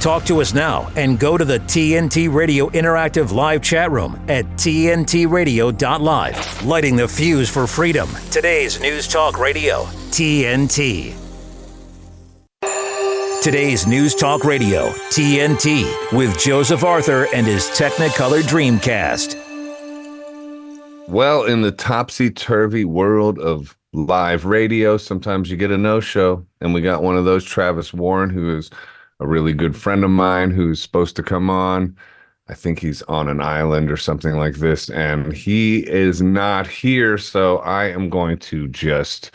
Talk to us now and go to the TNT Radio Interactive Live chat room at TNTRadio.live. Lighting the fuse for freedom. Today's News Talk Radio, TNT. Today's News Talk Radio, TNT, with Joseph Arthur and his Technicolor Dreamcast. Well, in the topsy turvy world of live radio, sometimes you get a no show. And we got one of those, Travis Warren, who is a really good friend of mine who's supposed to come on. I think he's on an island or something like this, and he is not here. So I am going to just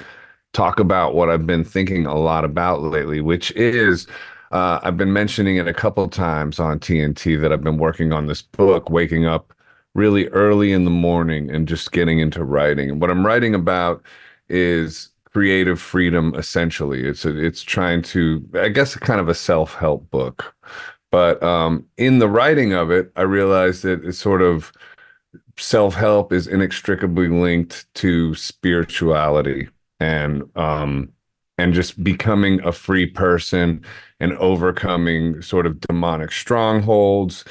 talk about what I've been thinking a lot about lately, which is uh, I've been mentioning it a couple times on TNT that I've been working on this book, Waking Up really early in the morning and just getting into writing. And what I'm writing about is creative freedom essentially. It's a, it's trying to i guess kind of a self-help book. But um, in the writing of it i realized that it's sort of self-help is inextricably linked to spirituality and um, and just becoming a free person and overcoming sort of demonic strongholds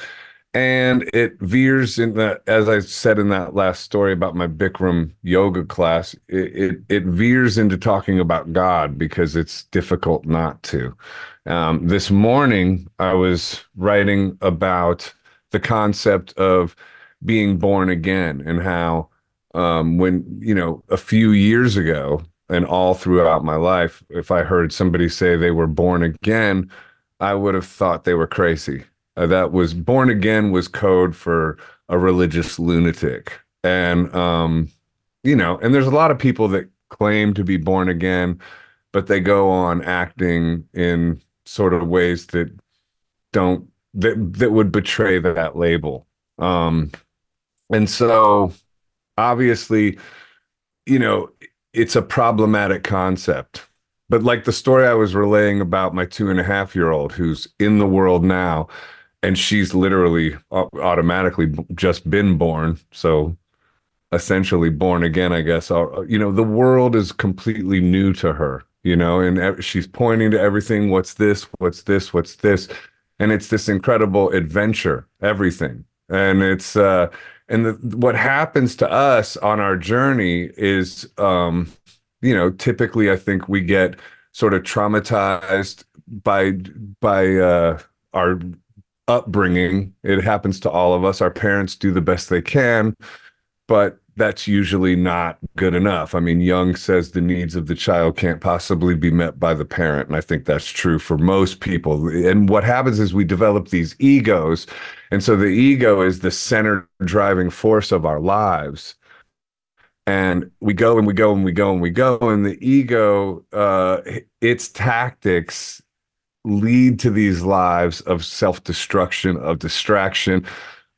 and it veers in the as i said in that last story about my bikram yoga class it, it, it veers into talking about god because it's difficult not to. Um, this morning i was writing about the concept of being born again and how um, when you know a few years ago and all throughout my life if i heard somebody say they were born again i would have thought they were crazy uh, that was born again was code for a religious lunatic. And um you know and there's a lot of people that claim to be born again but they go on acting in sort of ways that don't that that would betray that label. Um and so obviously you know it's a problematic concept. But like the story i was relaying about my two and a half year old who's in the world now and she's literally automatically just been born. So essentially born again i guess. You know the world is completely new to her you know and she's pointing to everything. What's this? What's this? What's this? And it's this incredible adventure everything. And it's uh and the, what happens to us on our journey is um you know typically i think we get sort of traumatized by by uh our upbringing. It happens to all of us. Our parents do the best they can, but that's usually not good enough. I mean, Jung says the needs of the child can't possibly be met by the parent. And I think that's true for most people. And what happens is we develop these egos. And so the ego is the center driving force of our lives. And we go and we go and we go and we go. And the ego, uh, its tactics lead to these lives of self-destruction of distraction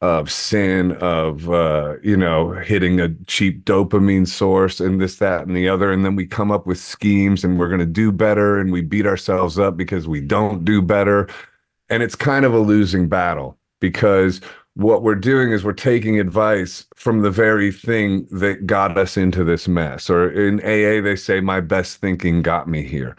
of sin of uh, you know hitting a cheap dopamine source and this that and the other. And then we come up with schemes and we're going to do better and we beat ourselves up because we don't do better. And it's kind of a losing battle because what we're doing is we're taking advice from the very thing that got us into this mess. Or in AA they say my best thinking got me here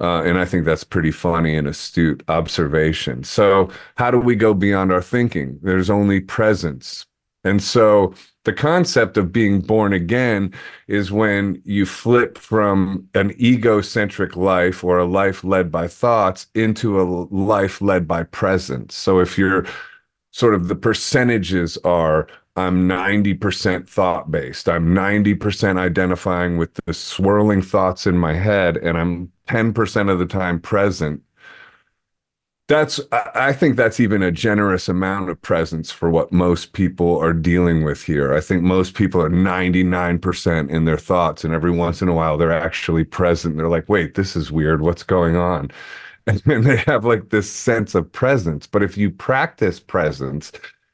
uh, and I think that's pretty funny and astute observation. So, how do we go beyond our thinking? There's only presence. And so, the concept of being born again is when you flip from an egocentric life or a life led by thoughts into a life led by presence. So, if you're sort of the percentages are I'm 90% thought based. I'm 90% identifying with the swirling thoughts in my head, and I'm 10% of the time present. That's, I think that's even a generous amount of presence for what most people are dealing with here. I think most people are 99% in their thoughts, and every once in a while they're actually present. They're like, wait, this is weird. What's going on? And then they have like this sense of presence. But if you practice presence,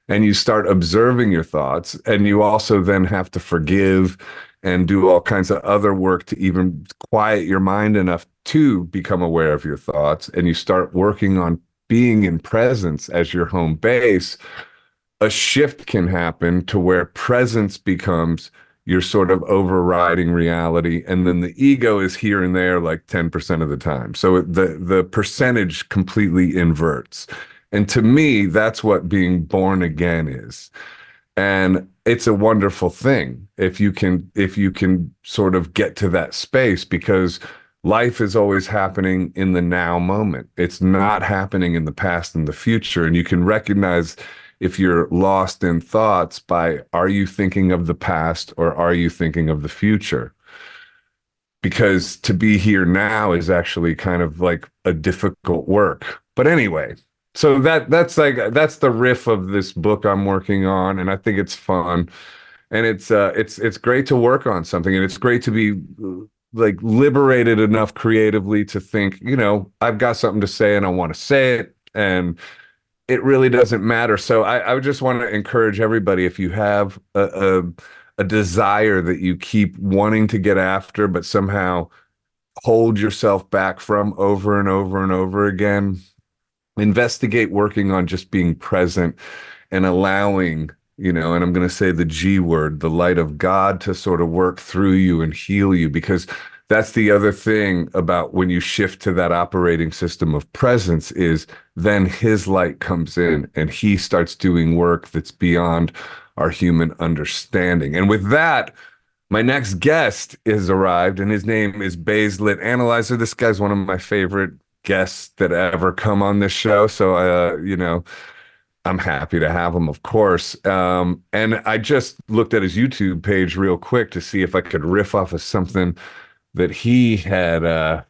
and you start observing your thoughts and you also then have to forgive and do all kinds of other work to even quiet your mind enough to become aware of your thoughts and you start working on being in presence as your home base a shift can happen to where presence becomes you're sort of overriding reality and then the ego is here and there like 10% of the time. So the the percentage completely inverts. And to me that's what being born again is. And it's a wonderful thing if you can if you can sort of get to that space because life is always happening in the now moment it's not happening in the past and the future and you can recognize if you're lost in thoughts by are you thinking of the past or are you thinking of the future? Because to be here now is actually kind of like a difficult work. But anyway, so that that's like that's the riff of this book I'm working on and I think it's fun. And it's uh it's it's great to work on something and it's great to be like liberated enough creatively to think, you know, I've got something to say and I want to say it and it really doesn't matter. So I, I would just want to encourage everybody if you have a, a, a desire that you keep wanting to get after, but somehow hold yourself back from over and over and over again, investigate working on just being present and allowing you know, and I'm going to say the G word, the light of God to sort of work through you and heal you because that's the other thing about when you shift to that operating system of presence is then his light comes in and he starts doing work that's beyond our human understanding. And with that, my next guest has arrived and his name is Bazed Lit Analyzer. This guy's one of my favorite guests that ever come on this show. So, uh, you know, I'm happy to have him, of course. Um, and I just looked at his YouTube page real quick to see if I could riff off of something that he had uh,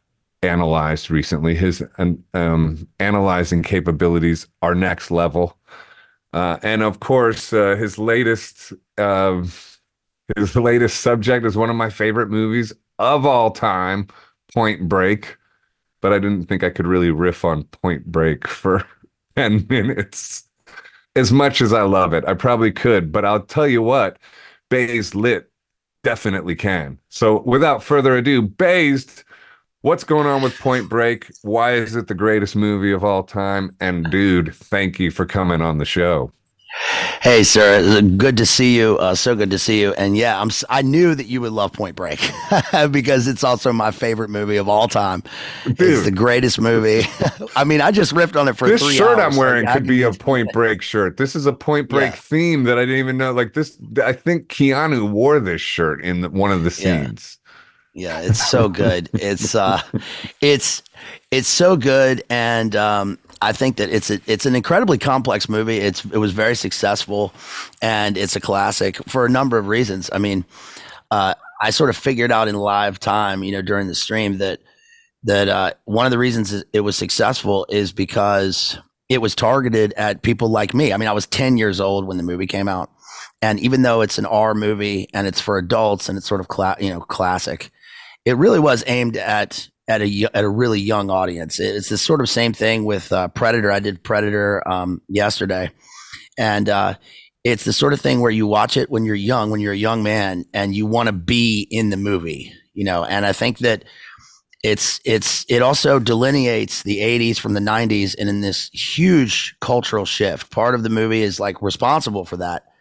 analyzed recently. His um, analyzing capabilities are next level, uh, and of course, uh, his latest uh, his latest subject is one of my favorite movies of all time, Point Break. But I didn't think I could really riff on Point Break for ten minutes. As much as I love it, I probably could, but I'll tell you what, Bazed Lit definitely can. So without further ado, Bazed, what's going on with Point Break? Why is it the greatest movie of all time? And dude, thank you for coming on the show. Hey, sir, good to see you. Uh, so good to see you. And yeah, I'm. I knew that you would love Point Break because it's also my favorite movie of all time. Dude. It's the greatest movie. I mean, I just ripped on it for this shirt hours. I'm wearing like, could be a Point Break shirt. This is a Point Break yeah. theme that I didn't even know. Like this, I think Keanu wore this shirt in the, one of the scenes. Yeah. yeah, it's so good. it's uh, it's it's so good, and um, I think that it's a, it's an incredibly complex movie. It's it was very successful, and it's a classic for a number of reasons. I mean, uh, I sort of figured out in live time, you know, during the stream that that uh, one of the reasons it was successful is because it was targeted at people like me. I mean, I was 10 years old when the movie came out, and even though it's an R movie and it's for adults and it's sort of cla- you know classic, it really was aimed at at a at a really young audience. It's the sort of same thing with uh, Predator. I did Predator um, yesterday, and uh, it's the sort of thing where you watch it when you're young, when you're a young man, and you want to be in the movie, you know. And I think that it's it's it also delineates the 80s from the 90s and in this huge cultural shift. Part of the movie is like responsible for that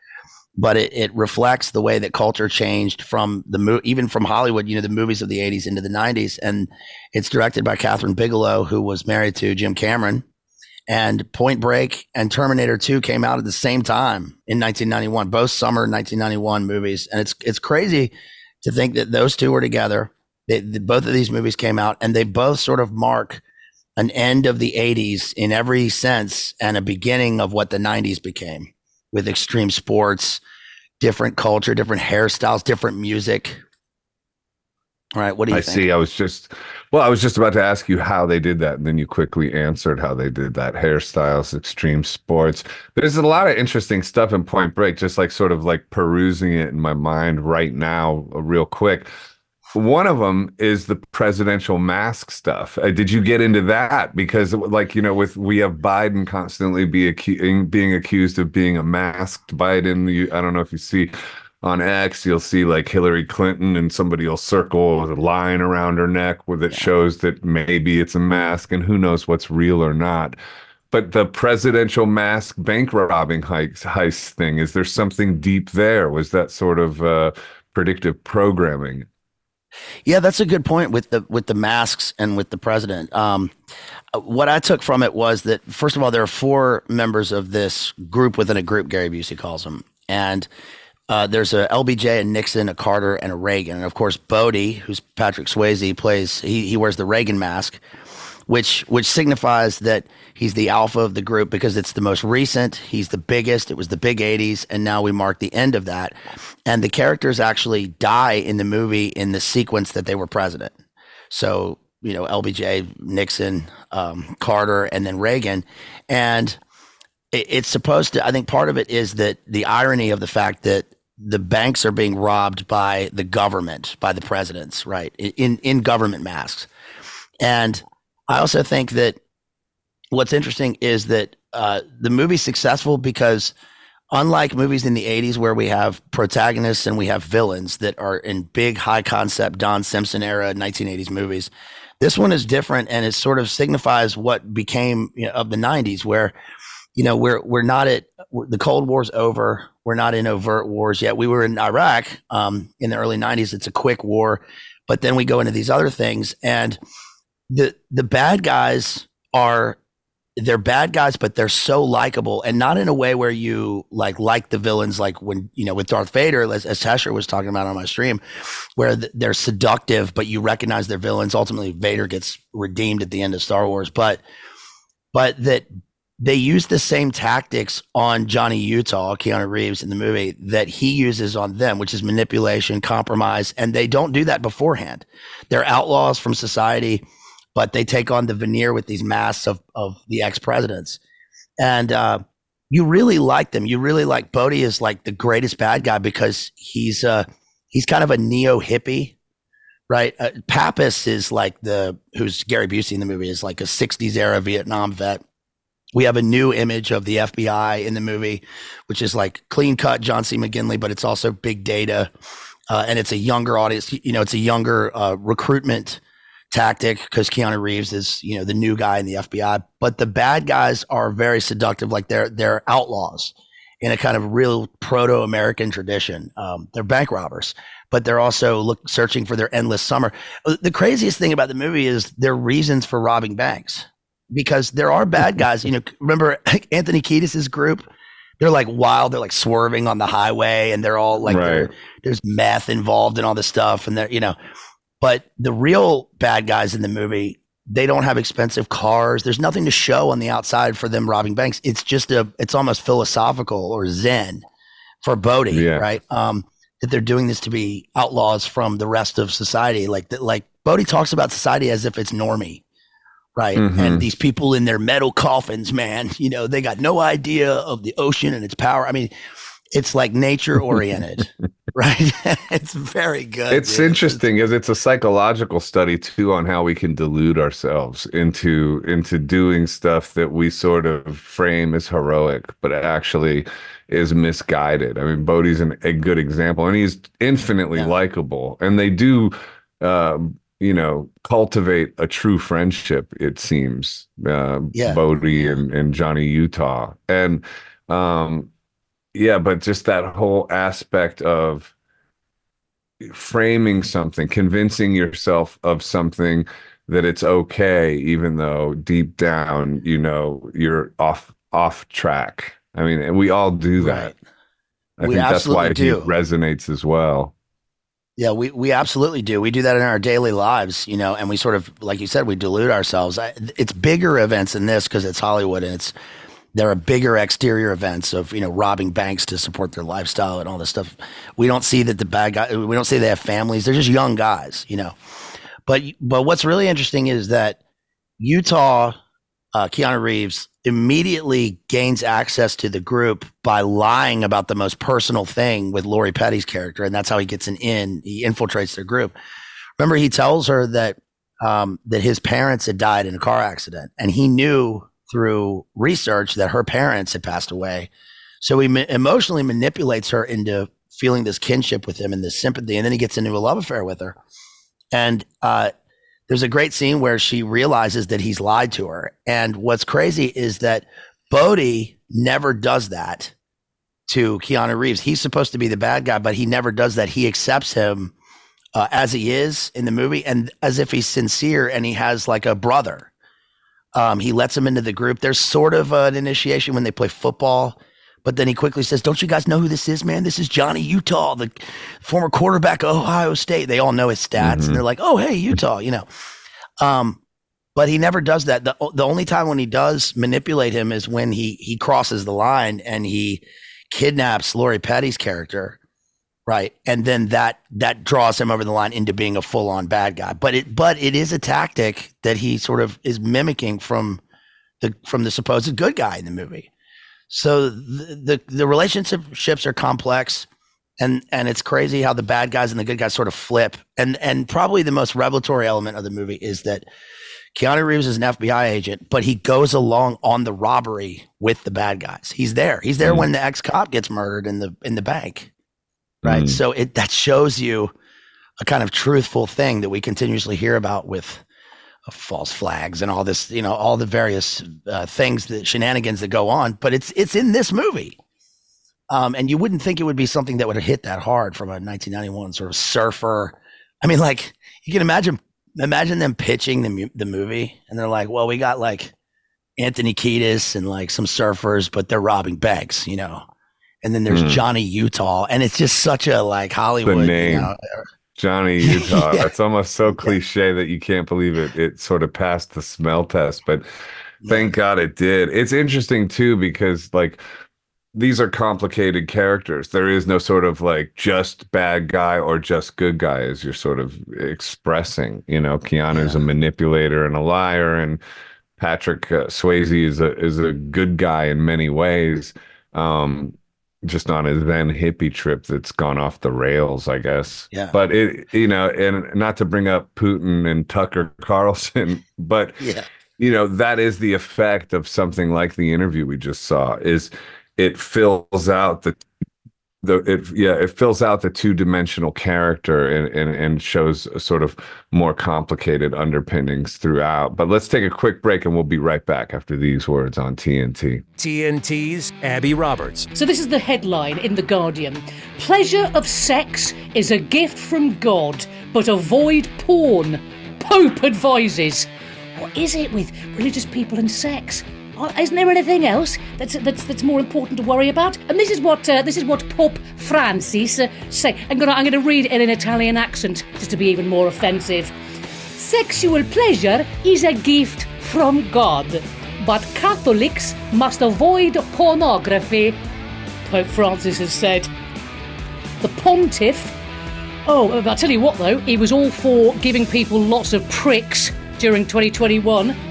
but it, it reflects the way that culture changed from the mo- even from Hollywood, you know, the movies of the 80s into the 90s. And it's directed by Kathryn Bigelow, who was married to Jim Cameron. And Point Break and Terminator 2 came out at the same time in 1991, both summer 1991 movies. And it's it's crazy to think that those two were together. They, the, both of these movies came out, and they both sort of mark an end of the 80s in every sense and a beginning of what the 90s became with extreme sports, different culture, different hairstyles, different music. All right, what do you I think? see. I was just well, I was just about to ask you how they did that, and then you quickly answered how they did that. Hairstyles, extreme sports. There's a lot of interesting stuff in Point Break, just like sort of like perusing it in my mind right now, uh, real quick. One of them is the presidential mask stuff. Uh, did you get into that? Because, like, you know, with we have Biden constantly be acu- being accused of being a masked Biden. You, I don't know if you see on X, you'll see like Hillary Clinton and somebody will circle with a line around her neck where that shows that maybe it's a mask and who knows what's real or not. But the presidential mask bank robbing heist, heist thing, is there something deep there? Was that sort of. Uh, predictive programming. Yeah, that's a good point with the with the masks and with the president. Um, what I took from it was that first of all, there are four members of this group within a group. Gary Busey calls them, and uh, there's a LBJ, a Nixon, a Carter, and a Reagan, and of course Bodhi, who's Patrick Swayze, plays. He he wears the Reagan mask, which which signifies that he's the alpha of the group because it's the most recent. He's the biggest. It was the big '80s, and now we mark the end of that. And the characters actually die in the movie in the sequence that they were president. So you know, LBJ, Nixon, um, Carter, and then Reagan. And it, it's supposed to, I think part of it is that the irony of the fact that the banks are being robbed by the government, by the presidents, right? In, in government masks. And I also think that what's interesting is that uh, the movie's successful because unlike movies in the 80s where we have protagonists and we have villains that are in big high concept Don Simpson era 1980s movies, this one is different, and it sort of signifies what became you know, of the '90s, where you know we're we're not at the Cold War's over. We're not in overt wars yet. We were in Iraq um, in the early '90s. It's a quick war, but then we go into these other things, and the the bad guys are they're bad guys, but they're so likable, and not in a way where you like like the villains, like when you know with Darth Vader, as, as was talking about on my stream, where they're seductive, but you recognize they're villains. Ultimately, Vader gets redeemed at the end of Star Wars, but but that they use the same tactics on Johnny Utah, Keanu Reeves in the movie that he uses on them, which is manipulation, compromise, and they don't do that beforehand. They're outlaws from society but they take on the veneer with these masks of, of the ex presidents. And uh, you really like them. You really like Bodhi is like the greatest bad guy because he's uh, he's kind of a neo hippie, right? Uh, Pappas is like the who's Gary Busey in the movie is like a '60s era Vietnam vet. We have a new image of the FBI in the movie, which is like clean cut John C. McGinley, but it's also big data, uh, and it's a younger audience. You know, it's a younger uh, recruitment tactic because Keanu Reeves is, you know, the new guy in the FBI. But the bad guys are very seductive, like they're they're outlaws in a kind of real proto-American tradition. Um, they're bank robbers, but they're also look, searching for their endless summer. Uh, the craziest thing about the movie is their reasons for robbing banks because there are bad guys. You know, remember Anthony Kiedis's group? They're like wild. They're like swerving on the highway, and they're all like, right. there's meth involved in all this stuff, and they're you know but the real bad guys in the movie, they don't have expensive cars. There's nothing to show on the outside for them robbing banks. It's just a, it's almost philosophical or Zen for Bodhi, yeah. right? Um, that they're doing this to be outlaws from the rest of society. Like that, like Bodhi talks about society as if it's normie, right? Mm-hmm. And these people in their metal coffins, man, you know, they got no idea of the ocean and its power. I mean, it's like nature oriented, right? it's very good. It's dude. interesting because it's a psychological study too on how we can delude ourselves into into doing stuff that we sort of frame as heroic, but actually is misguided. I mean, Bodhi's an, a good example, and he's infinitely yeah. likable, and they do. Um, you know, cultivate a true friendship. It seems, uh, yeah. Bodhi and, and Johnny Utah, and um, yeah but just that whole aspect of framing something convincing yourself of something that it's okay even though deep down you know you're off off track i mean and we all do that right. i we think that's why he resonates as well yeah, we, we absolutely do. We do that in our daily lives, you know, and we sort of, like you said, we delude ourselves. It's bigger events than this because it's Hollywood and it's there are bigger exterior events of you know robbing banks to support their lifestyle and all this stuff. We don't see that the bad guy. We don't say they have families. They're just young guys, you know. But but what's really interesting is that Utah, uh, Keanu Reeves immediately gains access to the group by lying about the most personal thing with Lori Petty's character, and that's how he gets an in. He infiltrates their group. Remember, he tells her that um, that his parents had died in a car accident, and he knew through research that her parents had passed away. So he ma- emotionally manipulates her into feeling this kinship with him and this sympathy. And then he gets into a love affair with her. And uh, there's a great scene where she realizes that he's lied to her. And what's crazy is that Bodhi never does that to Keanu Reeves. He's supposed to be the bad guy, but he never does that. He accepts him uh, as he is in the movie and as if he's sincere and he has like a brother. Um, he lets him into the group. There's sort of an initiation when they play football, but then he quickly says, Don't you guys know who this is, man? This is Johnny Utah, the former quarterback of Ohio State. They all know his stats Mhm. and they're like, Oh, hey, Utah, you know. Um, but he never does that. The, the only time when he does manipulate him is when he he crosses the line and he kidnaps Lori Petty's character, right? And then that that draws him over the line into being a full on bad guy. But it but it is a tactic that he sort of is mimicking from the from the supposed good guy in the movie. So the the, the relationships are complex. And and it's crazy how the bad guys and the good guys sort of flip. And and probably the most revelatory element of the movie is that Keanu Reeves is an FBI agent, but he goes along on the robbery with the bad guys. He's there. He's there Mm. when the ex cop gets murdered in the in the bank. Right. Mm. So it that shows you a kind of truthful thing that we continuously hear about with uh, false flags and all this, you know, all the various uh, things that shenanigans that go on. But it's it's in this movie. Um, and you wouldn't think it would be something that would have hit that hard from a 1991 sort of surfer. I mean, like you can imagine imagine them pitching the mu- the movie, and they're like, "Well, we got like Anthony Kiedis and like some surfers, but they're robbing banks, you know." And then there's Hmm. Johnny Utah, and it's just such a like Hollywood. you name. know, Johnny Utah. Yeah. That's almost so cliche that you can't believe it. It sort of passed the smell test, but thank God it did. It's interesting too because like these are complicated characters. There is no sort of like just bad guy or just good guy as you're sort of expressing. You know, Keanu's a manipulator and a liar, and Patrick uh, Swayze is a is a good guy in many ways. Um, just on his then hippie trip that's gone off the rails, I guess. Yeah. But it, you know, and not to bring up Putin and Tucker Carlson, but yeah, you know that is the effect of something like the interview we just saw is it fills out the the it yeah it fills out the two-dimensional character and, and and shows a sort of more complicated underpinnings throughout but let's take a quick break and we'll be right back after these words on tnt TNT's Abby Roberts. So, this is the headline in The Guardian Pleasure of sex is a gift from God, but avoid porn. Pope advises. What is it with religious people and sex? Isn't there anything else that's, that's that's more important to worry about? And this is what uh, this is what Pope Francis uh, say. I'm gonna I'm gonna read it in an Italian accent just to be even more offensive. Sexual pleasure is a gift from God, but Catholics must avoid pornography, Pope Francis has said. The pontiff. Oh, I'll tell you what though, he was all for giving people lots of pricks during 2021.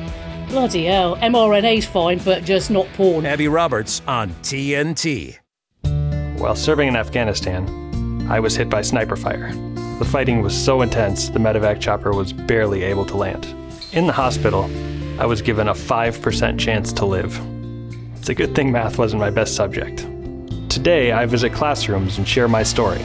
Bloody hell, mRNA's fine, but just not porn. Abby Roberts on TNT. While serving in Afghanistan, I was hit by sniper fire. The fighting was so intense, the medevac chopper was barely able to land. In the hospital, I was given a 5% chance to live. It's a good thing math wasn't my best subject. Today, I visit classrooms and share my story.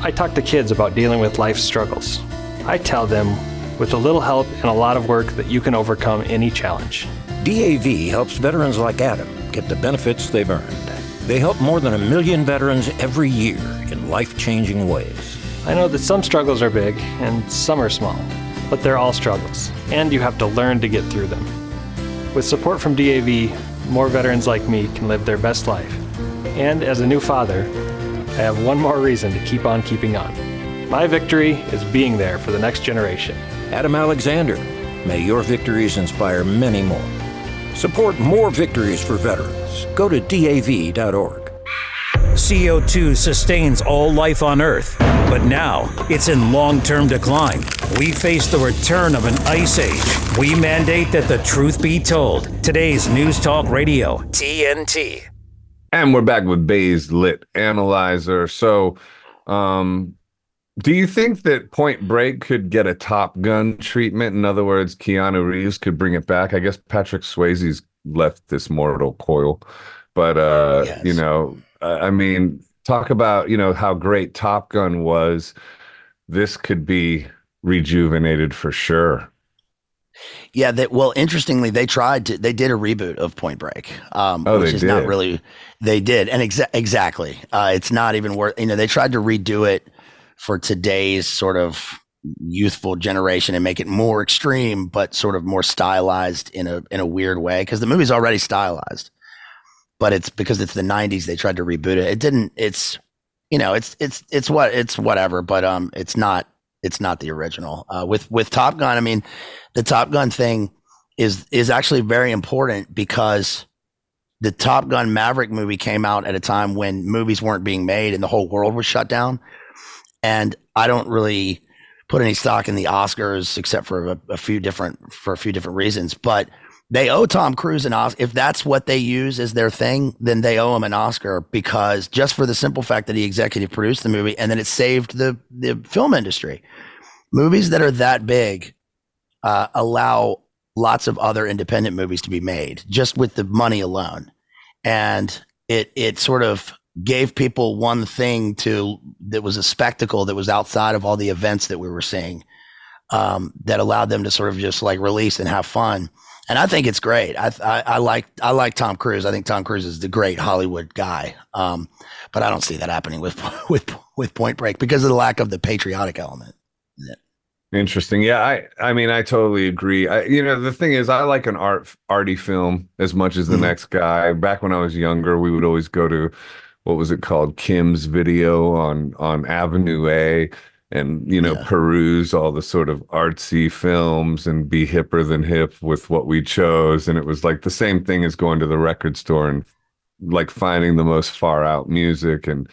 I talk to kids about dealing with life's struggles. I tell them, with a little help and a lot of work, that you can overcome any challenge. DAV helps veterans like Adam get the benefits they've earned. They help more than a million veterans every year in life changing ways. I know that some struggles are big and some are small, but they're all struggles, and you have to learn to get through them. With support from DAV, more veterans like me can live their best life. And as a new father, I have one more reason to keep on keeping on. My victory is being there for the next generation. Adam Alexander, may your victories inspire many more. Support more victories for veterans. Go to DAV.org. CO2 sustains all life on Earth, but now it's in long term decline. We face the return of an ice age. We mandate that the truth be told. Today's News Talk Radio, TNT. And we're back with Bazed Lit Analyzer. So, um, do you think that Point Break could get a Top Gun treatment? In other words, Keanu Reeves could bring it back. I guess Patrick Swayze's left this mortal coil, but uh, Yes. you know, I I mean, talk about you know how great Top Gun was. This could be rejuvenated for sure. Yeah, that well, interestingly, they tried to. They did a reboot of Point Break, um, Oh, which is not did? really. They did, and exa- exactly, uh, it's not even worth. You know, they tried to redo it for today's sort of youthful generation and make it more extreme, but sort of more stylized in a in a weird way because the movie's already stylized, but it's because it's the '90s. They tried to reboot it. It didn't. It's you know, it's it's it's what it's whatever, but um, it's not it's not the original. Uh, with with Top Gun, I mean, the Top Gun thing is is actually very important because the Top Gun Maverick movie came out at a time when movies weren't being made and the whole world was shut down. And I don't really put any stock in the Oscars except for a, a few different for a few different reasons, but they owe Tom Cruise an Oscar. If that's what they use as their thing, then they owe him an Oscar because just for the simple fact that he executive produced the movie and then it saved the the film industry. Movies that are that big uh, allow lots of other independent movies to be made just with the money alone, and it it sort of gave people one thing to that was a spectacle that was outside of all the events that we were seeing um, that allowed them to sort of just like release and have fun and I think it's great. I, I, I like I like Tom Cruise. I think Tom Cruise is the great Hollywood guy. Um, but I don't see that happening with with with Point Break because of the lack of the patriotic element. Interesting. Yeah, I I mean I totally agree. I you know the thing is I like an art arty film as much as the Mhm. next guy. Back when I was younger, we would always go to what was it called Kim's Video on on Avenue A and you know Yeah. peruse all the sort of artsy films and be hipper than hip with what we chose and it was like the same thing as going to the record store and like finding the most far out music and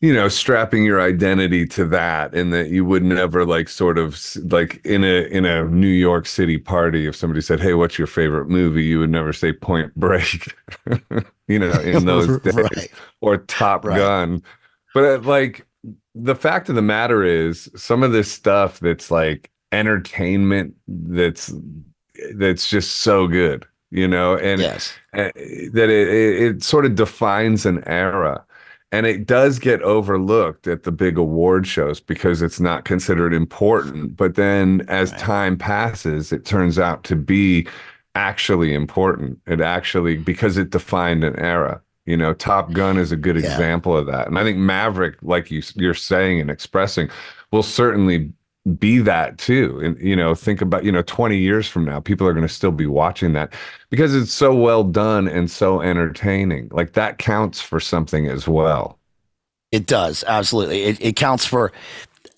you know strapping your identity to that and that you would never like sort of like in a in a New York City party if somebody said hey what's your favorite movie you would never say Point Break you know in those days right. or Top Right. Gun but uh, like the fact of the matter is some of this stuff that's like entertainment that's that's just so good you know and yes. uh, that it, it, it sort of defines an era and it does get overlooked at the big award shows because it's not considered important but then as Right. time passes it turns out to be actually important it actually because it defined an era you know top gun is a good Yeah. example of that and i think maverick like you you're saying and expressing will certainly be that too and you know think about you know 20 years from now people are going to still be watching that because it's so well done and so entertaining like that counts for something as well It does absolutely. It, it counts for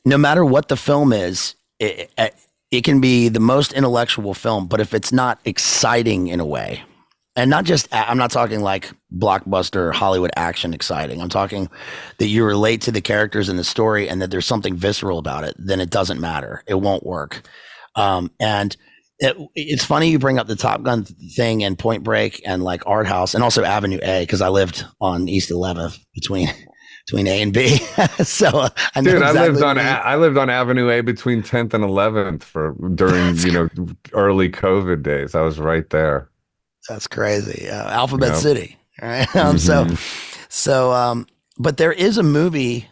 no matter what the film is. It, it, it can be the most intellectual film, but if it's not exciting in a way, and not just I'm not talking like blockbuster Hollywood action exciting. I'm talking that you relate to the characters in the story and that there's something visceral about it. Then it doesn't matter. It won't work. Um, and it, it's funny you bring up the Top Gun thing and Point Break and like Art House and also Avenue A because I lived on East 11th between between A and B. so uh, I dude i lived on what you- A- i lived on avenue a between 10th and 11th for during you know early covid days i was right there That's crazy. Uh, Alphabet Yep. City. Right. Um, So, Mhm. so, um, but there is a movie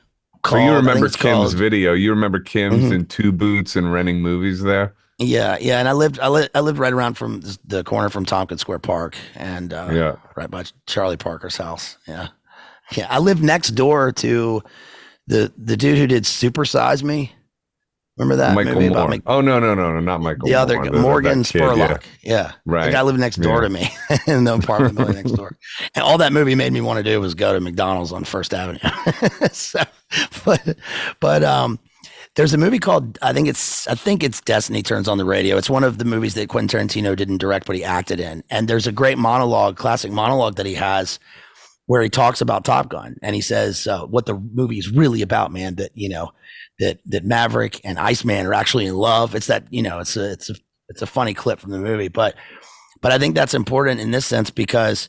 so you remember kim's called- video you remember kim's Mhm. in two boots and renting movies there Yeah, yeah. And I lived, I lived, I lived right around from the corner from Tompkins Square Park, and uh, yeah right by Charlie Parker's house. Yeah, yeah. I lived next door to the the dude who did Super Size Me. Remember that michael movie moore about Mc- oh no no no no not michael the other moore, guy, the- Morgan kid, Spurlock. yeah. Yeah, Right. The guy lived next door Yeah. to me in the apartment building next door, and all that movie made me want to do was go to McDonald's on First Avenue. so, but but um, there's a movie called I think it's I think it's Destiny Turns on the Radio. It's one of the movies that Quentin Tarantino didn't direct, but he acted in. And there's a great monologue, classic monologue that he has where he talks about Top Gun and he says uh, what the movie is really about, man. That you know that that Maverick and Iceman are actually in love. It's that you know it's a it's a it's a funny clip from the movie, but but I think that's important in this sense because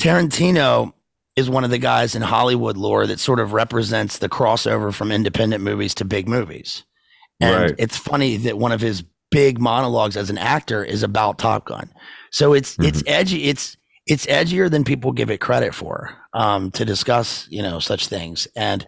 Tarantino is one of the guys in Hollywood lore that sort of represents the crossover from independent movies to big movies. And Right. it's funny that one of his big monologues as an actor is about Top Gun. So it's it's edgy. It's it's edgier than people give it credit for um, to discuss you know such things. And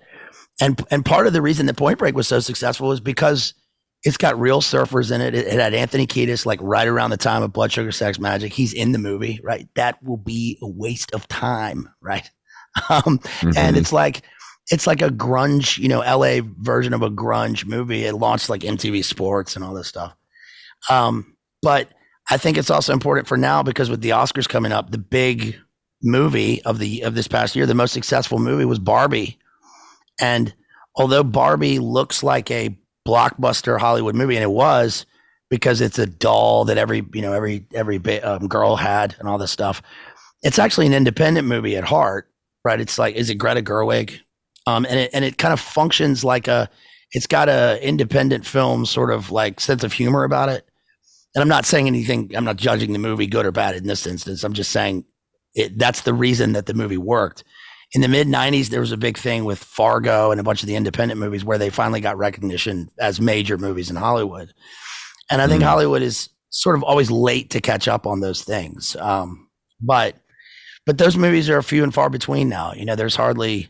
and and part of the reason that Point Break was so successful is because It's got real surfers in it. It, it had Anthony Kiedis like right around the time of Blood Sugar Sex Magik. He's in the movie, right? That will be a waste of time, right? Um, Mm-hmm. And it's like it's like a grunge, you know, LA version of a grunge movie. It launched like MTV Sports and all this stuff. Um, but I think it's also important for now because with the Oscars coming up, the big movie of the of this past year, the most successful movie was Barbie. And although Barbie looks like a blockbuster Hollywood movie, and it was because it's a doll that every you know every every um, girl had and all this stuff, it's actually an independent movie at heart, right? It's like is it Greta Gerwig, um, and it and it kind of functions like a it's got a independent film sort of like sense of humor about it. And I'm not saying anything. I'm not judging the movie good or bad in this instance. I'm just saying it, that's the reason that the movie worked. In the mid 90s, there was a big thing with Fargo and a bunch of the independent movies where they finally got recognition as major movies in Hollywood. And I think Mhm. Hollywood is sort of always late to catch up on those things. Um, but but those movies are a few and far between now. You know, there's hardly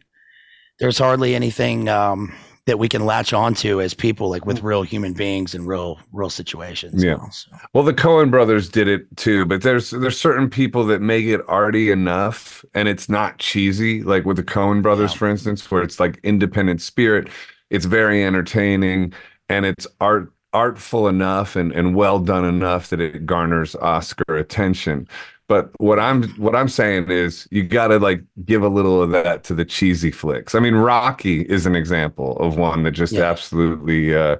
there's hardly anything um, that we can latch onto as people, like with mm. real human beings and real real situations. Yeah. now, so. Well, the Coen brothers did it too, but there's there's certain people that make it arty enough and it's not cheesy, like with the Coen brothers, Yeah. for instance, where it's like independent spirit. It's very entertaining and it's art artful enough and, and well done enough that it garners Oscar attention. But what I'm what I'm saying is you gotta like give a little of that to the cheesy flicks. I mean, Rocky is an example of one that just Yeah. absolutely uh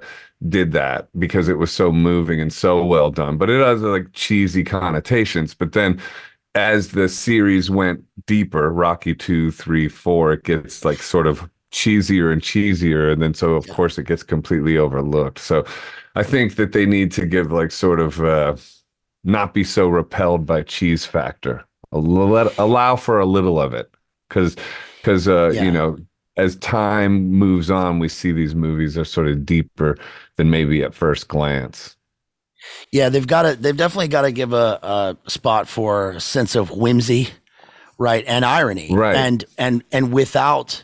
did that because it was so moving and so well done. But it has like cheesy connotations. But then as the series went deeper, Rocky two, three, four, it gets like sort of cheesier and cheesier. And then so of Yeah. course it gets completely overlooked. So I think that they need to give like sort of uh not be so repelled by cheese factor. Let, allow for a little of it. Cause because uh Yeah. you know as time moves on, we see these movies are sort of deeper than maybe at first glance. Yeah, they've got to. They've definitely got to give a, a spot for a sense of whimsy, right, and irony, Right. and and and without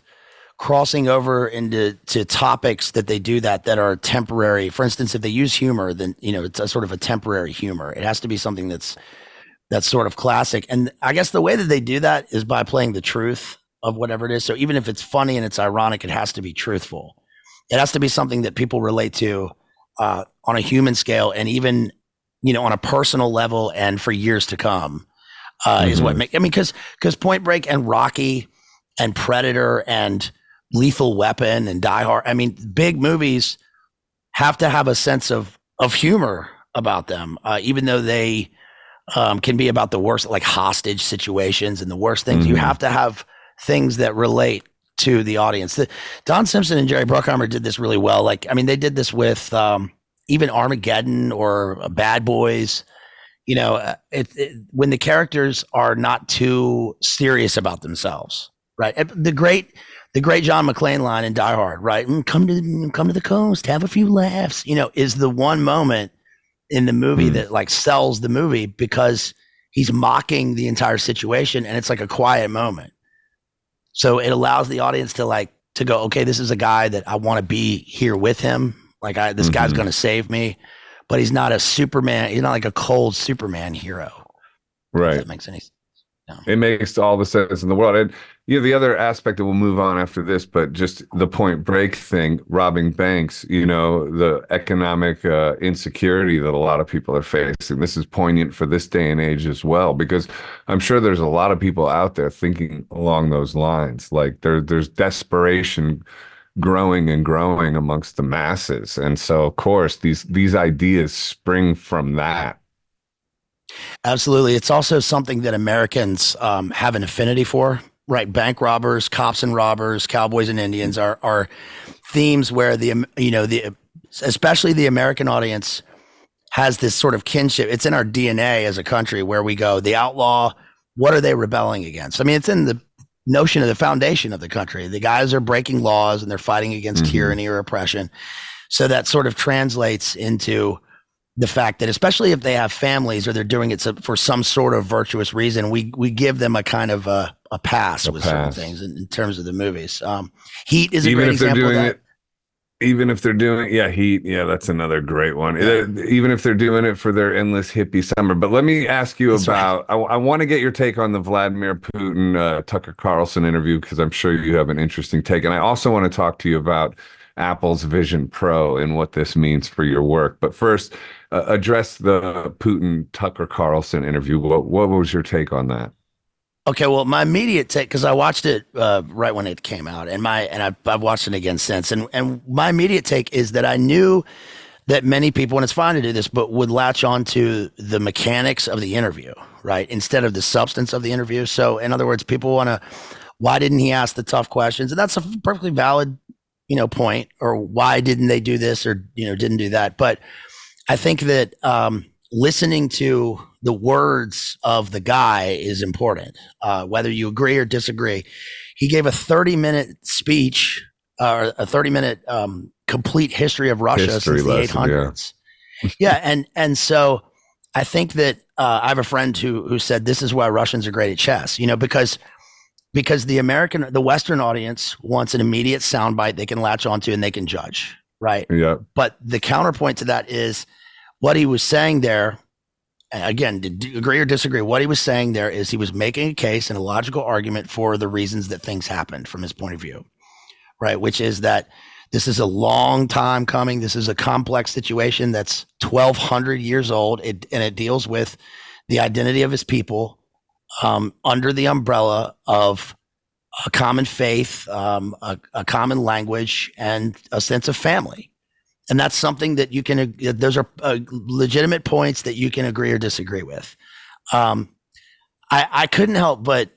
crossing over into to topics that they do that that are temporary. For instance, if they use humor, then you know it's a sort of a temporary humor. It has to be something that's that's sort of classic. And I guess the way that they do that is by playing the truth of whatever it is. So even if it's funny and it's ironic, it has to be truthful. It has to be something that people relate to uh, on a human scale and even you know on a personal level and for years to come uh, is what Mhm. make I mean because because Point Break and Rocky and Predator and Lethal Weapon and Die Hard I mean big movies have to have a sense of of humor about them uh, even though they um, can be about the worst like hostage situations and the worst things you Mhm. have to have things that relate to the audience the, Don Simpson and Jerry Bruckheimer did this really well like I mean they did this with um, even Armageddon or uh, Bad Boys. You know, uh, it, it, when the characters are not too serious about themselves, right? The great, the great John McClane line in Die Hard, right? "Mm, Come to come to the coast, have a few laughs. You know, is the one moment in the movie Hmm. that like sells the movie because he's mocking the entire situation, and it's like a quiet moment. So it allows the audience to like to go, okay, this is a guy that I want to be here with him. Like I, this guy's Mhm. going to save me, but he's not a Superman. He's not like a cold Superman hero. If Right. that makes any sense. It makes all the sense in the world. And know, the other aspect that we'll move on after this, but just the point break thing, robbing banks, you know, the economic uh, insecurity that a lot of people are facing. This is poignant for this day and age as well, because I'm sure there's a lot of people out there thinking along those lines. Like there, there's desperation growing and growing amongst the masses. And so of course these these ideas spring from that. Absolutely. It's also something that Americans um, have an affinity for, right? Bank robbers, cops and robbers, cowboys and Indians are, are themes where the, um, you know, the, especially the American audience has this sort of kinship. It's in our DNA as a country where we go, the outlaw, what are they rebelling against? I mean, it's in the notion of the foundation of the country. The guys are breaking laws and they're fighting against Mhm. tyranny or oppression. So that sort of translates into the fact that especially if they have families or they're doing it for some sort of virtuous reason, we we give them a kind of a, a pass A with certain things in, in terms of the movies. Um, Heat is a Even great if they're example of doing that. it even if they're doing yeah heat yeah that's another great one yeah. even if they're doing it for their endless hippie summer but let me ask you that's about right. i, I want to get your take on the vladimir putin uh, tucker carlson interview because i'm sure you have an interesting take and i also want to talk to you about apple's vision pro and what this means for your work but first uh, address the putin tucker carlson interview what, what was your take on that Okay, well, my immediate take because I watched it uh, right when it came out, and my and I've, I've watched it again since, and and my immediate take is that I knew that many people, and it's fine to do this, but would latch on to the mechanics of the interview, right, instead of the substance of the interview. So, in other words, people want to, why didn't he ask the tough questions? And that's a perfectly valid, you know, point. Or why didn't they do this, or you know, didn't do that? But I think that um, listening to the words of the guy is important, uh, whether you agree or disagree. He gave a 30 minute speech or uh, a 30 minute um, complete history of Russia history since lesson, the 800s. Yeah. yeah. And, and so I think that uh, I have a friend who, who said this is why Russians are great at chess, you know, because because the American, the Western audience wants an immediate soundbite they can latch onto and they can judge, right? Yeah. But the counterpoint to that is what he was saying there again, agree or disagree, what he was saying there is he was making a case and a logical argument for the reasons that things happened from his point of view, right? Which is that this is a long time coming. This is a complex situation that's 1200 years old. It, and it deals with the identity of his people um, under the umbrella of a common faith, um, a, a common language, and a sense of family. And that's something that you can those are uh, legitimate points that you can agree or disagree with. Um, I, I couldn't help but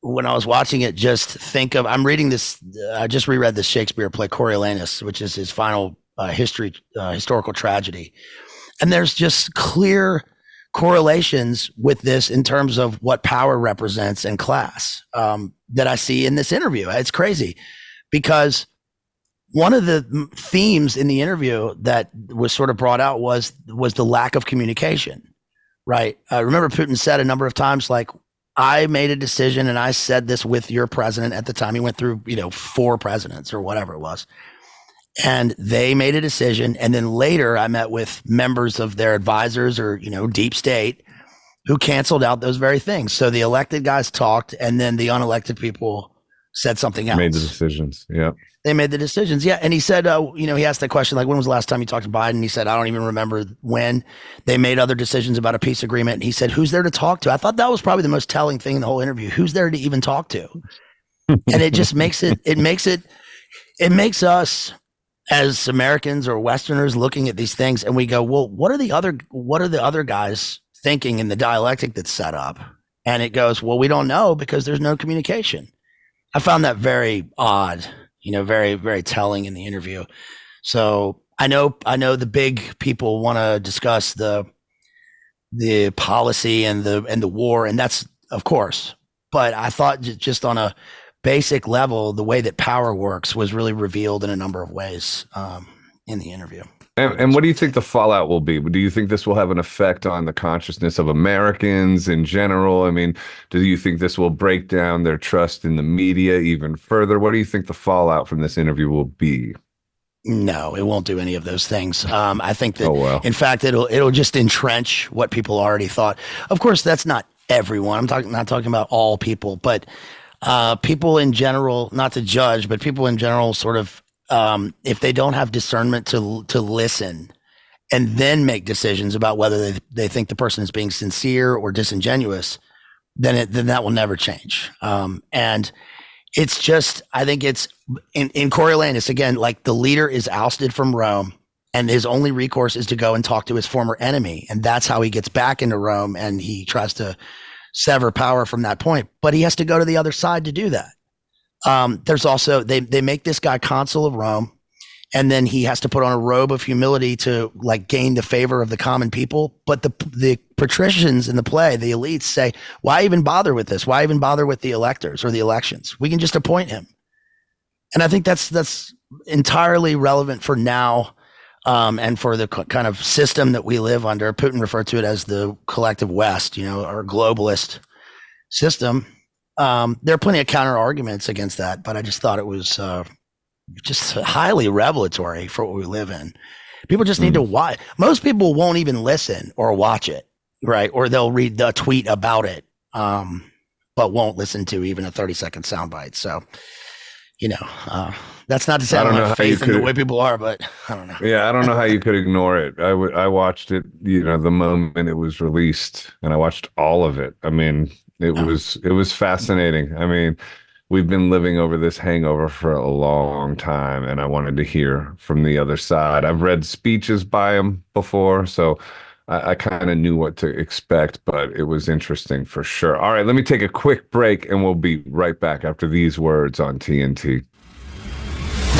when i was watching it just think of i'm reading this i just reread the shakespeare play coriolanus which is his final uh, history uh, historical tragedy. And there's just clear correlations with this in terms of what power represents and class. Um, that i see in this interview. It's crazy because one of the themes in the interview that was sort of brought out was was the lack of communication right? I remember putin said a number of times like i made a decision and i said this with your president at the time. He went through you know four presidents or whatever it was. And they made a decision. And then later i met with members of their advisors or you know deep state who canceled out those very things so the elected guys talked and then the unelected people said something else made the decisions yeah they made the decisions. Yeah. And he said, uh, you know, he asked that question, like, when was the last time you talked to Biden? He said, I don't even remember when they made other decisions about a peace agreement. And he said, who's there to talk to? I thought that was probably the most telling thing in the whole interview. Who's there to even talk to? and it just makes it, it makes it, it makes us as Americans or Westerners looking at these things and we go, well, what are the other, what are the other guys thinking in the dialectic that's set up? And it goes, well, we don't know because there's no communication. I found that very odd you know, very, very telling in the interview. So I know, I know the big people want to discuss the, the policy and the, and the war. And that's of course, but I thought just on a basic level, the way that power works was really revealed in a number of ways um, in the interview. And, and, what do you think the fallout will be? Do you think this will have an effect on the consciousness of Americans in general? I mean, do you think this will break down their trust in the media even further? What do you think the fallout from this interview will be? No, it won't do any of those things. Um, I think that, oh, in fact, it'll it'll just entrench what people already thought. Of course, that's not everyone. I'm talking not talking about all people, but uh, people in general, not to judge, but people in general sort of um, if they don't have discernment to to listen and then make decisions about whether they, they think the person is being sincere or disingenuous, then it, then that will never change. Um, and it's just, I think it's in, in Coriolanus again, like the leader is ousted from Rome and his only recourse is to go and talk to his former enemy. And that's how he gets back into Rome and he tries to sever power from that point, but he has to go to the other side to do that. Um, there's also they they make this guy consul of Rome, and then he has to put on a robe of humility to like gain the favor of the common people. But the the patricians in the play, the elites say, why even bother with this? Why even bother with the electors or the elections? We can just appoint him. And I think that's that's entirely relevant for now. Um, and for the kind of system that we live under, Putin referred to it as the collective West, you know, our globalist system. Um, there are plenty of counter arguments against that, but I just thought it was uh, just highly revelatory for what we live in. People just need mm. to watch. Most people won't even listen or watch it, right? Or they'll read the tweet about it, um, but won't listen to even a 30 second soundbite. So, you know, uh, that's not to say I don't, I don't have faith in could, the way people are, but I don't know. Yeah, I don't know how you could ignore it. I, w- I watched it, you know, the moment it was released, and I watched all of it. I mean, it oh. was it was fascinating. I mean, we've been living over this hangover for a long time, and I wanted to hear from the other side. I've read speeches by him before, so I, I kind of knew what to expect, but it was interesting for sure. All right, let me take a quick break, and we'll be right back after these words on TNT.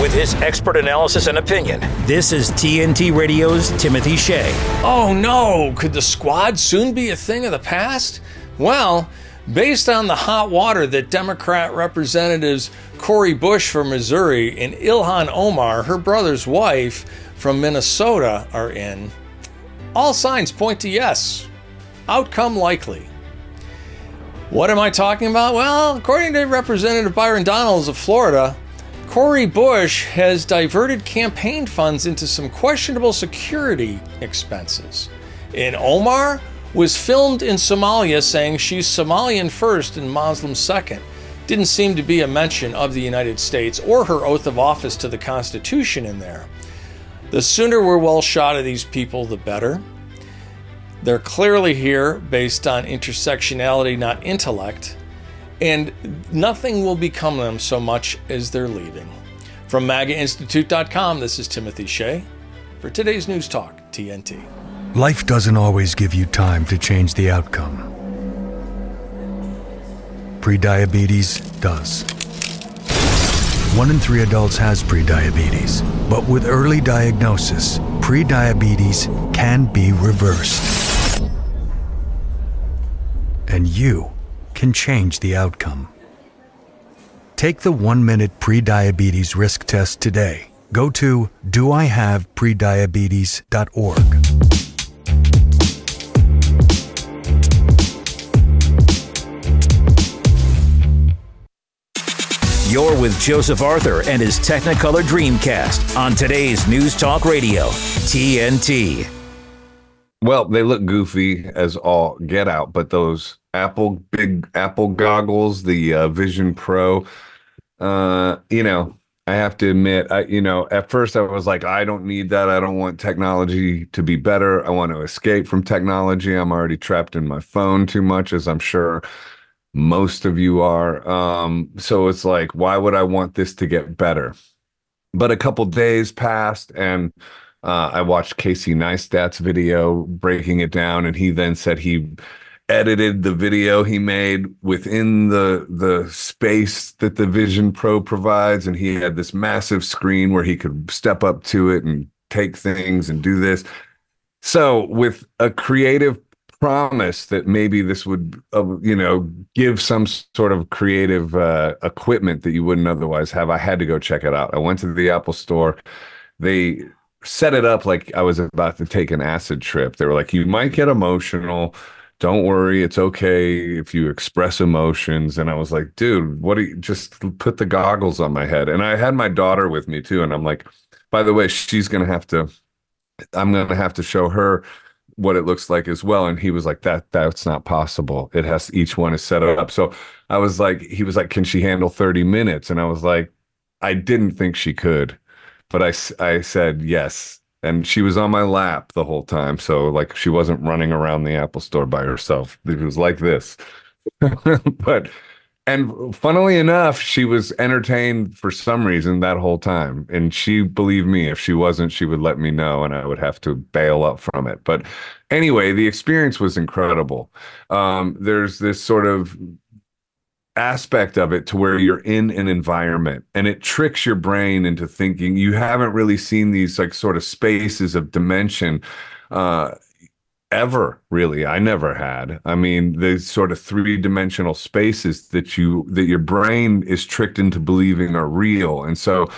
With his expert analysis and opinion, this is TNT Radio's Timothy Shea. Oh no, could the squad soon be a thing of the past? Well, based on the hot water that Democrat Representatives Cori Bush from Missouri and Ilhan Omar, her brother's wife from Minnesota, are in, all signs point to yes. Outcome likely. What am I talking about? Well, according to Representative Byron Donalds of Florida, Cori Bush has diverted campaign funds into some questionable security expenses. And Omar was filmed in Somalia saying she's Somalian first and Muslim second. Didn't seem to be a mention of the United States or her oath of office to the Constitution in there. The sooner we're well shot of these people, the better. They're clearly here based on intersectionality, not intellect and nothing will become them so much as they're leaving. From MAGAInstitute.com, this is Timothy Shea for today's News Talk TNT. Life doesn't always give you time to change the outcome. Prediabetes does. One in three adults has prediabetes, but with early diagnosis, prediabetes can be reversed. And you can change the outcome. Take the one minute prediabetes risk test today. Go to doihaveprediabetes.org. You're with Joseph Arthur and his Technicolor Dreamcast on today's News Talk Radio, TNT. Well, they look goofy as all get out, but those Apple big Apple goggles, the uh, Vision Pro. Uh, you know, I have to admit, I you know, at first I was like, I don't need that. I don't want technology to be better. I want to escape from technology. I'm already trapped in my phone too much, as I'm sure most of you are. Um, so it's like, why would I want this to get better? But a couple days passed and uh, I watched Casey Neistat's video breaking it down, and he then said he edited the video he made within the the space that the Vision Pro provides, and he had this massive screen where he could step up to it and take things and do this. So, with a creative promise that maybe this would, uh, you know, give some sort of creative uh, equipment that you wouldn't otherwise have, I had to go check it out. I went to the Apple Store. They set it up like I was about to take an acid trip. They were like, "You might get emotional." don't worry, it's okay if you express emotions. And I was like, dude, what do you just put the goggles on my head? And I had my daughter with me too. And I'm like, by the way, she's going to have to, I'm going to have to show her what it looks like as well. And he was like, that, that's not possible. It has, each one is set up. So I was like, he was like, can she handle 30 minutes? And I was like, I didn't think she could, but I, I said, yes, and she was on my lap the whole time so like she wasn't running around the apple store by herself it was like this but and funnily enough she was entertained for some reason that whole time. And she believed me if she wasn't she would let me know and i would have to bail up from it. But anyway the experience was incredible. Um, there's this sort of aspect of it to where you're in an environment and it tricks your brain into thinking. You haven't really seen these like sort of spaces of dimension uh ever really i never had i mean the sort of three-dimensional spaces that you that your brain is tricked into believing are real and so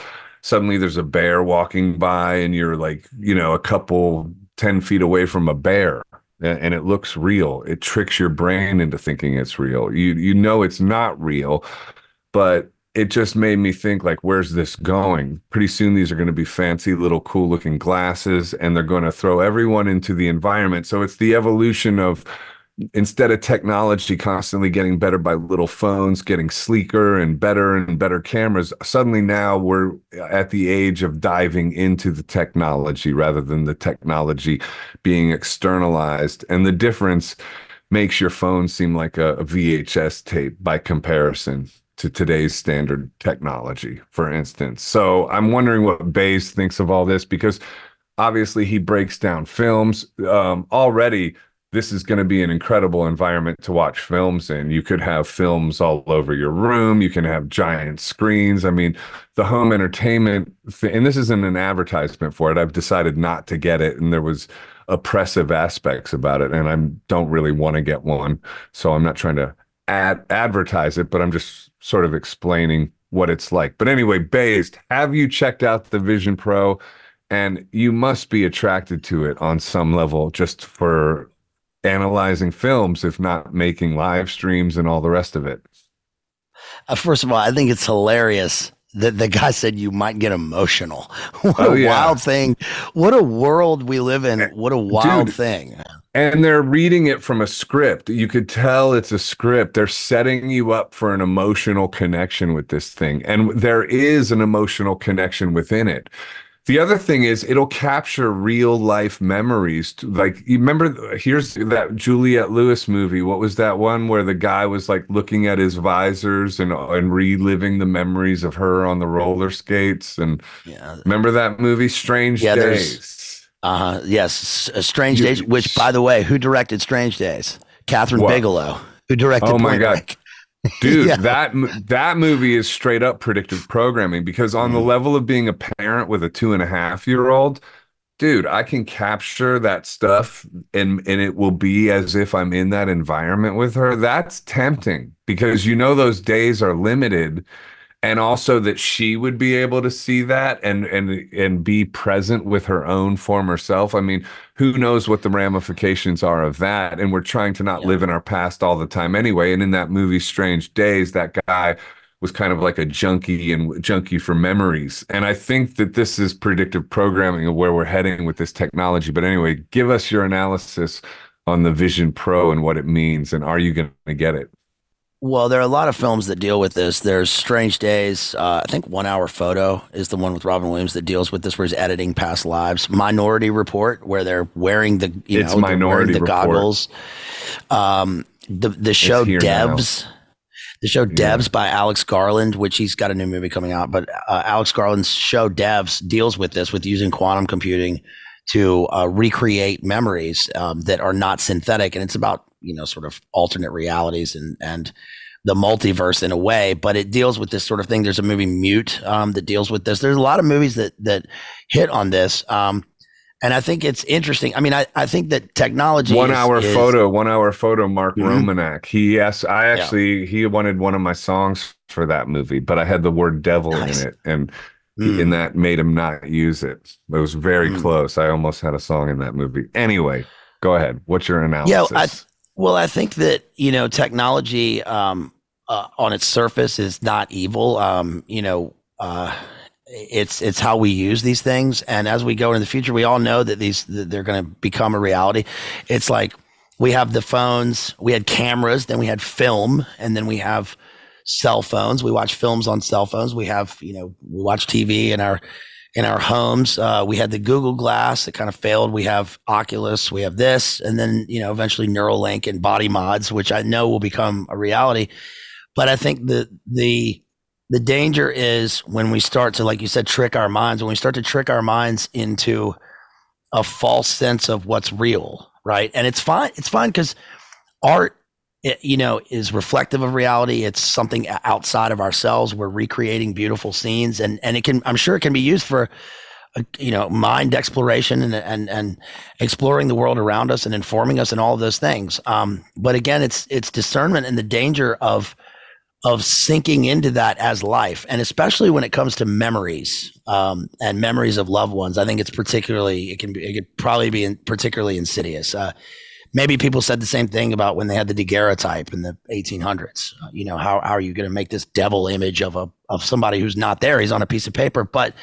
suddenly there's a bear walking by and you're like you know a couple 10 feet away from a bear and it looks real. It tricks your brain into thinking it's real. You you know it's not real, but it just made me think like where's this going? Pretty soon these are going to be fancy little cool looking glasses and they're going to throw everyone into the environment. So it's the evolution of instead of technology constantly getting better by little phones getting sleeker and better and better cameras suddenly now we're uh, at the age of diving into the technology rather than the technology being externalized. And the difference makes your phone seem like a, a VHS tape by comparison to today's standard technology, for instance. So I'm wondering what Bazed thinks of all this because obviously he breaks down films. Um, already, this is going to be an incredible environment to watch films in. You could have films all over your room. You can have giant screens. I mean, the home entertainment, and this isn't an advertisement for it. I've decided not to get it, and there was oppressive aspects about it, and I don't really want to get one. So I'm not trying to ad- advertise it, but I'm just sort of explaining what it's like. But anyway, Bazed, have you checked out the Vision Pro? And you must be attracted to it on some level just for analyzing films, if not making live streams and all the rest of it. Uh, first of all, I think it's hilarious that the guy said you might get emotional. What Oh, a yeah. wild thing. What a world we live in. What a wild Dude, thing. And they're reading it from a script. You could tell it's a script. They're setting you up for an emotional connection with this thing. And there is an emotional connection within it. The other thing is it'll capture real life memories. Like you remember here's that Juliette Lewis movie. What was that one where the guy was like looking at his visors and uh, and reliving the memories of her on the roller skates and Yeah. remember that movie Strange Yeah, Days. Uh huh. Yes. S- Strange You- Days, which, by the way, who directed Strange Days? Kathryn What? Bigelow, who directed Oh my God. Dude, Yeah. that that movie is straight up predictive programming because on the Mm-hmm. level of being a parent with a two and a half year old, dude, I can capture that stuff and and it will be as if I'm in that environment with her. That's tempting because you know those days are limited and also that she would be able to see that and and and be present with her own former self. I mean, who knows what the ramifications are of that? And we're trying to not Yeah. live in our past all the time anyway. And in that movie, Strange Days, that guy was kind of like a junkie and junkie for memories. And I think that this is predictive programming of where we're heading with this technology. But anyway, give us your analysis on the Vision Pro and what it means, and are you going to get it? Well, there are a lot of films that deal with this. There's Strange Days. Uh, I think One Hour Photo is the one with Robin Williams that deals with this, where he's editing past lives. Minority Report, where they're wearing the you It's know Minority the Report. goggles. Um, the the show here now. The show Devs by Alex Garland, which he's got a new movie coming out, but uh, Alex Garland's show Devs deals with this, with using quantum computing to uh, recreate memories um, that are not synthetic, and it's about you know sort of alternate realities and and the multiverse in a way, but it deals with this sort of thing. There's a movie Mute um, that deals with this. There's a lot of movies that that hit on this, um, and I think it's interesting. I mean, I, I think that technology one is- hour is- photo one hour photo mark Mhm. romanek he yes i actually he wanted one of my songs for that movie but i had the word devil Nice. in it and Mm. and that made him not use it it was very Mm. close i almost had a song in that movie anyway go ahead what's your Yeah, analysis I, well, I think that you know technology um, uh, on its surface is not evil. Um, you know, uh, it's it's how we use these things, and as we go into the future, we all know that these that they're going to become a reality. It's like we have the phones, we had cameras, then we had film, and then we have cell phones. We watch films on cell phones. We have you know we watch TV and our in our homes. Uh, we had the Google Glass that kind of failed. We have Oculus. We have this, and then you know eventually Neuralink and body mods, which I know will become a reality. But I think the the the danger is when we start to, like you said, trick our minds. When we start to trick our minds into a false sense of what's real, right? And it's fine. It's fine because art it, you know is reflective of reality. It's something outside of ourselves. We're recreating beautiful scenes and and it can i'm sure it can be used for uh, you know mind exploration and and and exploring the world around us and informing us and all of those things. Um but again it's it's discernment and the danger of of sinking into that as life and especially when it comes to memories um, and memories of loved ones. I think it's particularly it can be it could probably be in, particularly insidious. Uh, maybe people said the same thing about when they had the daguerreotype in the 1800s. Uh, you know, how, how are you going to make this devil image of a of somebody who's not there? He's on a piece of paper, but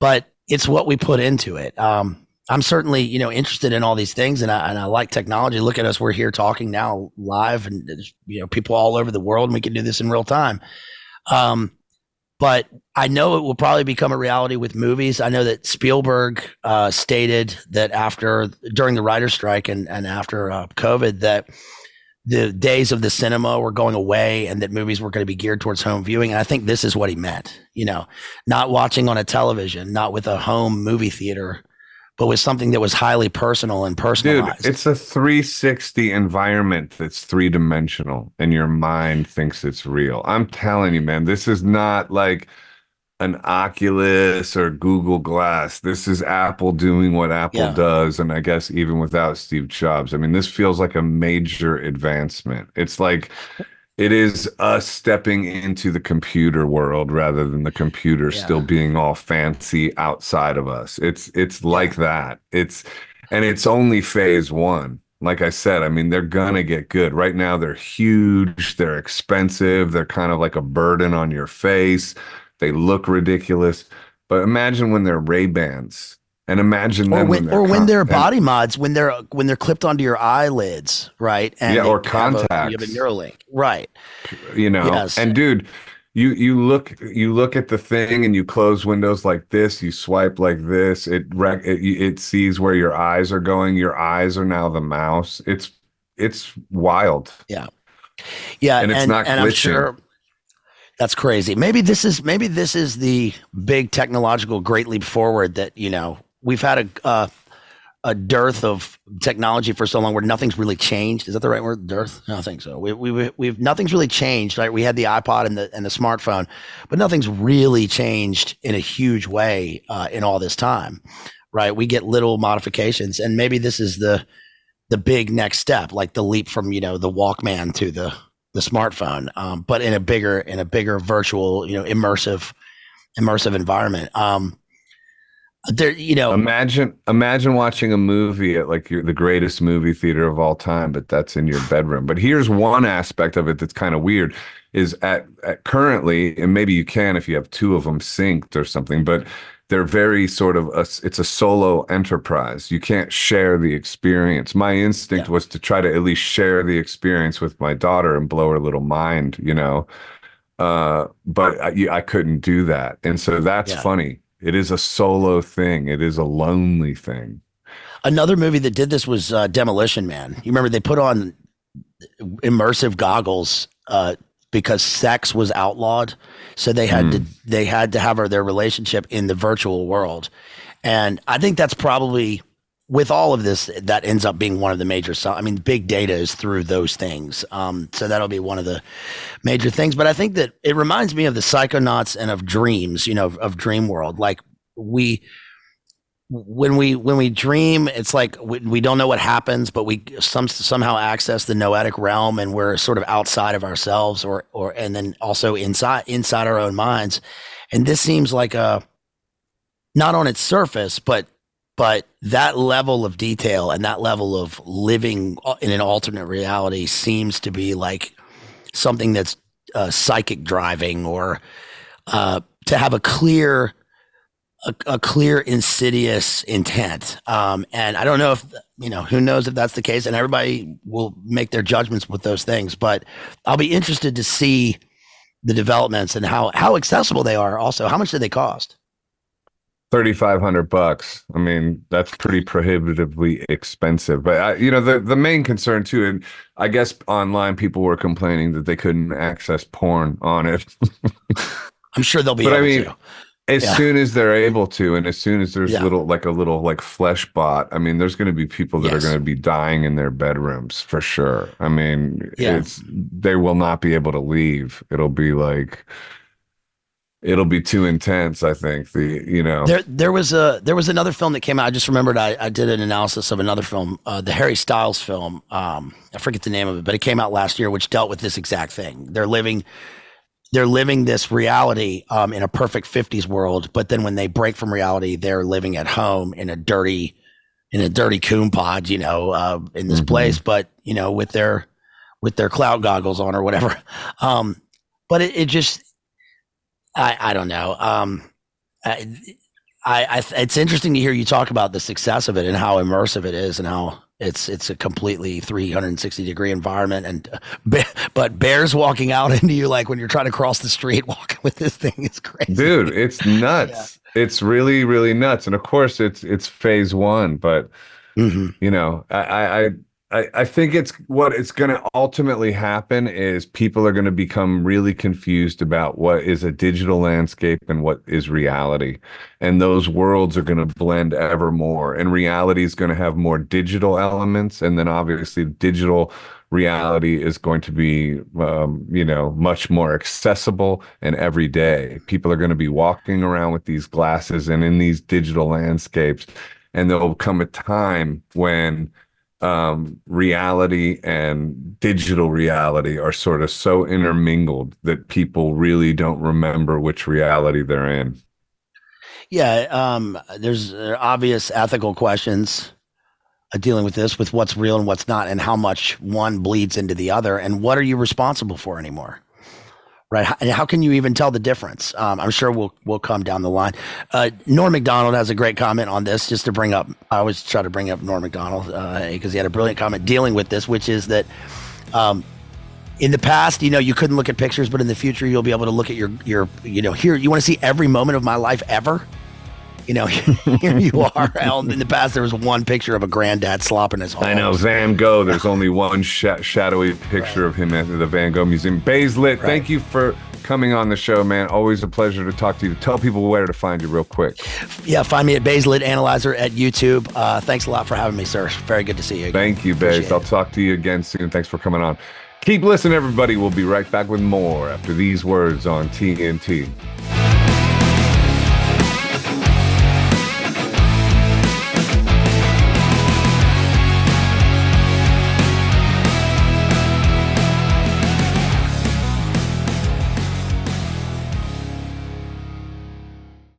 but it's what we put into it. Um, I'm certainly, you know, interested in all these things, and I and I like technology. Look at us; we're here talking now live, and you know, people all over the world, and we can do this in real time. Um, but I know it will probably become a reality with movies. I know that Spielberg uh, stated that after during the writer's strike and and after uh, COVID that the days of the cinema were going away and that movies were going to be geared towards home viewing. And I think this is what he meant, you know, not watching on a television, not with a home movie theater, but with something that was highly personal and personalized. Dude, it's a 360 environment that's three dimensional and your mind thinks it's real. I'm telling you, man, this is not like an Oculus or Google Glass. This is Apple doing what Apple yeah. does. And I guess even without Steve Jobs, I mean, this feels like a major advancement. It's like, it is us stepping into the computer world rather than the computer yeah. still being all fancy outside of us. It's it's like that. It's and it's only phase 1. Like I said, I mean they're going to get good. Right now they're huge, they're expensive, they're kind of like a burden on your face. They look ridiculous. But imagine when they're Ray-Bans and imagine or when, when or when they're body mods when they're when they're clipped onto your eyelids, right? And yeah, or contacts. A, you have a Neuralink, right? You know, yes. and dude, you you look you look at the thing and you close windows like this, you swipe like this, it rec- it, it sees where your eyes are going. Your eyes are now the mouse. It's it's wild. Yeah, yeah, and it's and, not and glitching. I'm sure that's crazy. Maybe this is maybe this is the big technological great leap forward that you know we've had a uh, a dearth of technology for so long where nothing's really changed. Is that the right word? Dearth? I think so. We, we, we've nothing's really changed. Right? We had the iPod and the and the smartphone, but nothing's really changed in a huge way uh, in all this time. Right? We get little modifications, and maybe this is the the big next step, like the leap from you know the Walkman to the the smartphone, um, but in a bigger in a bigger virtual, you know, immersive immersive environment. Um, there you know imagine imagine watching a movie at like your, the greatest movie theater of all time but that's in your bedroom. But here's one aspect of it that's kind of weird is at, at currently and maybe you can if you have two of them synced or something but they're very sort of a, it's a solo enterprise. You can't share the experience. My instinct yeah. was to try to at least share the experience with my daughter and blow her little mind you know? Uh, but I, I couldn't do that. And so that's yeah. funny it is a solo thing. It is a lonely thing. Another movie that did this was uh, Demolition Man. You remember they put on immersive goggles uh, because sex was outlawed, so they had mm. to they had to have their relationship in the virtual world, and I think that's probably with all of this, that ends up being one of the major. I mean, big data is through those things. Um, so that'll be one of the major things. But I think that it reminds me of the Psychonauts and of Dreams. You know, of, of Dream World. Like we, when we when we dream, it's like we, we don't know what happens, but we some somehow access the noetic realm, and we're sort of outside of ourselves, or or and then also inside inside our own minds. And this seems like a not on its surface, but but that level of detail and that level of living in an alternate reality seems to be like something that's uh, psychic driving or uh, to have a clear a, a clear insidious intent. Um, and i don't know if you know who knows if that's the case and everybody will make their judgments with those things but i'll be interested to see the developments and how how accessible they are also how much do they cost 3500 bucks i mean that's pretty prohibitively expensive but I, you know the the main concern too and i guess online people were complaining that they couldn't access porn on it i'm sure they'll be but able I mean, to as yeah. soon as they're able to and as soon as there's yeah. little like a little like flesh bot i mean there's going to be people that yes. are going to be dying in their bedrooms for sure i mean yeah. it's they will not be able to leave it'll be like it'll be too intense i think the you know. There there was a there was another film that came out. I just remembered i, I did an analysis of another film uh, the harry styles film. Um, i forget the name of it but it came out last year which dealt with this exact thing. They're living they're living this reality um, in a perfect 50s world but then when they break from reality they're living at home in a dirty in a dirty coon pod, you know, uh, in this place, but you know, with their with their cloud goggles on or whatever. Um, but it, it just, I, I don't know. Um, I, I, it's interesting to hear you talk about the success of it and how immersive it is and how it's it's a completely 360 degree environment and uh, but bears walking out into you like when you're trying to cross the street walking with this thing. Is crazy. Dude it's nuts. It's really really nuts. And of course it's it's phase one but Mhm. you know I, I i I think it's what it's going to ultimately happen is people are going to become really confused about what is a digital landscape and what is reality. And those worlds are going to blend ever more. And reality is going to have more digital elements. And then obviously, digital reality is going to be, um, you know, much more accessible and everyday. People are going to be walking around with these glasses and in these digital landscapes. And there will come a time when um, reality and digital reality are sort of so intermingled that people really don't remember which reality they're in. yeah um, there's uh, obvious ethical questions uh, dealing with this with what's real and what's not and how much one bleeds into the other and what are you responsible for anymore right how, how can you even tell the difference um, i'm sure we'll we'll come down the line uh, Norm Macdonald has a great comment on this just to bring up i always try to bring up Norm Macdonald because he had a brilliant comment dealing with this which is that um, in the past, you know, you couldn't look at pictures, but in the future, you'll be able to look at your your you know here. You want to see every moment of my life ever. You know, here you are. Alan. In the past, there was one picture of a granddad slopping his. I know. Van Gogh. There's only one sh- shadowy picture of him at the Van Gogh Museum. Bazed Lit, thank you for coming on the show, man. Always a pleasure to talk to you. Tell people where to find you, real quick. Yeah, find me at Bazed Lit Analyzer at YouTube. Uh, thanks a lot for having me, sir. Very good to see you. Again. Thank you, Bays. I'll talk to you again soon. Thanks for coming on. Keep listening, everybody. We'll be right back with more after these words on TNT.